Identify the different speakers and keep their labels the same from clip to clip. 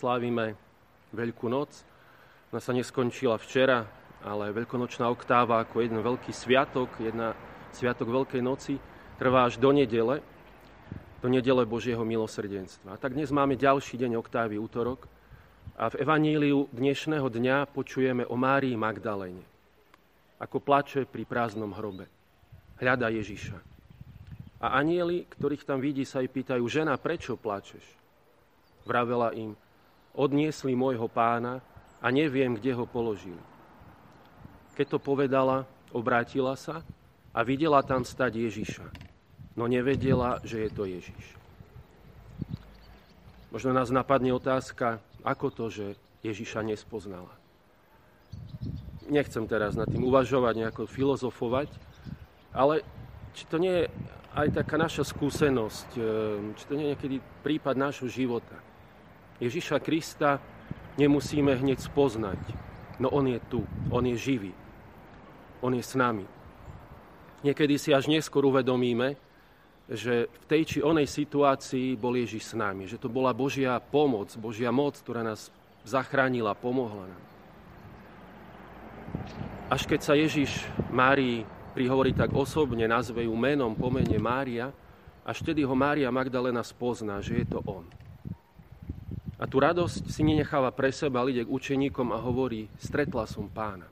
Speaker 1: slávime Veľkú noc. Ona sa neskončila včera, ale Veľkonočná oktáva ako jeden veľký sviatok, jedna sviatok Veľkej noci, trvá až do nedele, do nedele Božieho milosrdenstva. A tak dnes máme ďalší deň oktávy, útorok, a v evaníliu dnešného dňa počujeme o Márii Magdaléne, ako plače pri prázdnom hrobe. Hľada Ježiša. A anieli, ktorých tam vidí, sa jej pýtajú, žena, prečo plačeš? Vravela im, odniesli môjho pána a neviem, kde ho položili. Keď to povedala, obrátila sa a videla tam stať Ježiša, no nevedela, že je to Ježiš. Možno nás napadne otázka, ako to, že Ježiša nespoznala. Nechcem teraz nad tým uvažovať, nejako filozofovať, ale či to nie je aj taká naša skúsenosť, či to nie je niekedy prípad nášho života. Ježiša Krista nemusíme hneď spoznať, no On je tu, On je živý, On je s nami. Niekedy si až neskôr uvedomíme, že v tej či onej situácii bol Ježiš s nami, že to bola Božia pomoc, Božia moc, ktorá nás zachránila, pomohla nám. Až keď sa Ježiš Márii prihovorí tak osobne, nazve ju menom, pomene Mária, až vtedy ho Mária Magdalena spozná, že je to on. A tú radosť si nenecháva pre seba, ale ide k učeníkom a hovorí, stretla som pána.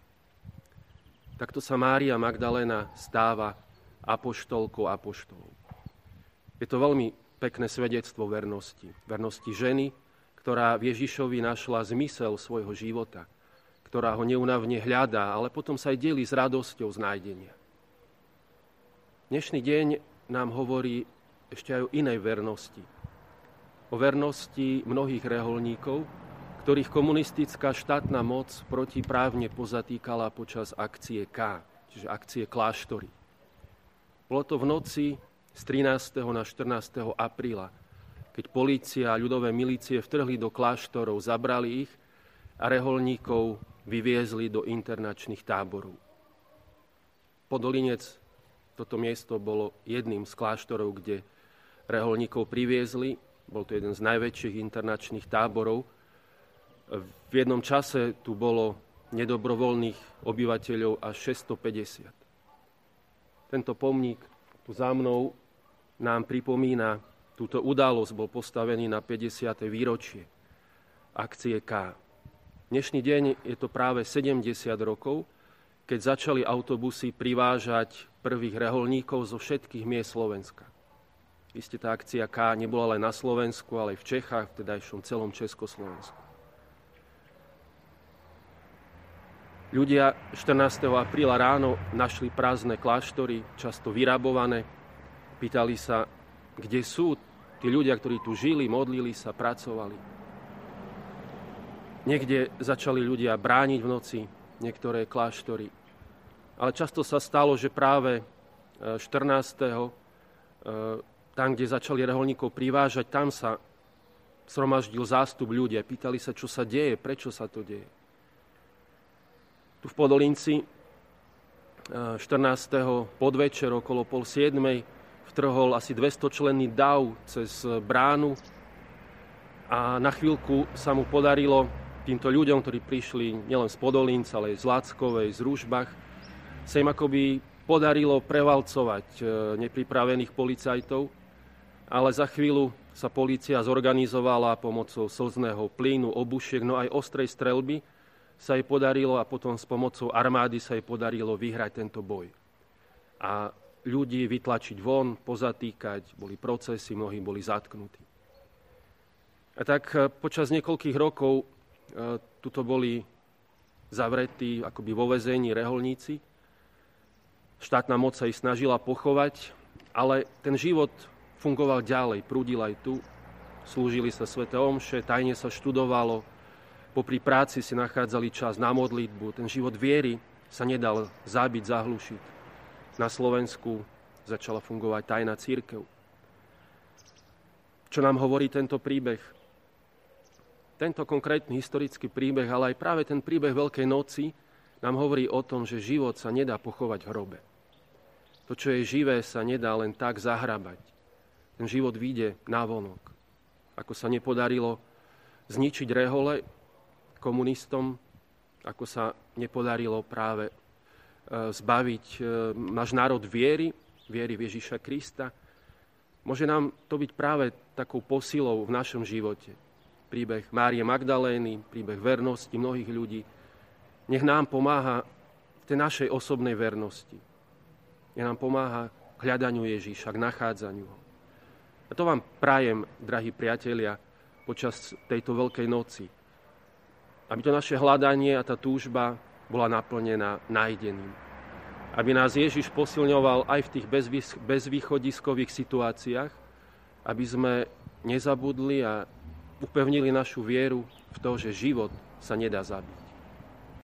Speaker 1: Takto sa Mária Magdalena stáva apoštolkou apoštolov. Je to veľmi pekné svedectvo vernosti. Vernosti ženy, ktorá v Ježišovi našla zmysel svojho života, ktorá ho neunavne hľadá, ale potom sa aj delí s radosťou z nájdenia. Dnešný deň nám hovorí ešte aj o inej vernosti, o vernosti mnohých reholníkov, ktorých komunistická štátna moc protiprávne pozatýkala počas akcie K, čiže akcie kláštory. Bolo to v noci z 13. na 14. apríla, keď polícia a ľudové milície vtrhli do kláštorov, zabrali ich a reholníkov vyviezli do internačných táborov. Podolinec, toto miesto bolo jedným z kláštorov, kde reholníkov priviezli bol to jeden z najväčších internačných táborov. V jednom čase tu bolo nedobrovoľných obyvateľov až 650. Tento pomník tu za mnou nám pripomína túto udalosť, bol postavený na 50. výročie akcie K. Dnešný deň je to práve 70 rokov, keď začali autobusy privážať prvých reholníkov zo všetkých miest Slovenska. Isté tá akcia K nebola len na Slovensku, ale aj v Čechách, v tedajšom celom Československu. Ľudia 14. apríla ráno našli prázdne kláštory, často vyrabované. Pýtali sa, kde sú tí ľudia, ktorí tu žili, modlili sa, pracovali. Niekde začali ľudia brániť v noci niektoré kláštory. Ale často sa stalo, že práve 14 tam, kde začali reholníkov privážať, tam sa sromaždil zástup ľudia. Pýtali sa, čo sa deje, prečo sa to deje. Tu v Podolinci 14. Eh, podvečer okolo pol siedmej vtrhol asi 200 členný dav cez bránu a na chvíľku sa mu podarilo týmto ľuďom, ktorí prišli nielen z Podolinca, ale aj z Láckovej, z Rúžbach, sa im akoby podarilo prevalcovať eh, nepripravených policajtov ale za chvíľu sa polícia zorganizovala pomocou slzného plynu, obušiek, no aj ostrej strelby sa jej podarilo a potom s pomocou armády sa jej podarilo vyhrať tento boj. A ľudí vytlačiť von, pozatýkať, boli procesy, mnohí boli zatknutí. A tak e, počas niekoľkých rokov e, tuto boli zavretí akoby vo vezení reholníci. Štátna moc sa ich snažila pochovať, ale ten život fungoval ďalej, prúdil aj tu. Slúžili sa sveté omše, tajne sa študovalo, popri práci si nachádzali čas na modlitbu. Ten život viery sa nedal zabiť, zahlušiť. Na Slovensku začala fungovať tajná církev. Čo nám hovorí tento príbeh? Tento konkrétny historický príbeh, ale aj práve ten príbeh Veľkej noci nám hovorí o tom, že život sa nedá pochovať v hrobe. To, čo je živé, sa nedá len tak zahrabať ten život vyjde na vonok. Ako sa nepodarilo zničiť rehole komunistom, ako sa nepodarilo práve e, zbaviť e, náš národ viery, viery v Ježiša Krista. Môže nám to byť práve takou posilou v našom živote. Príbeh Márie Magdalény, príbeh vernosti mnohých ľudí. Nech nám pomáha v tej našej osobnej vernosti. Nech nám pomáha k hľadaniu Ježíša, k nachádzaniu ho. A to vám prajem, drahí priatelia, počas tejto veľkej noci. Aby to naše hľadanie a tá túžba bola naplnená nájdením. Aby nás Ježiš posilňoval aj v tých bezvýchodiskových situáciách, aby sme nezabudli a upevnili našu vieru v to, že život sa nedá zabiť.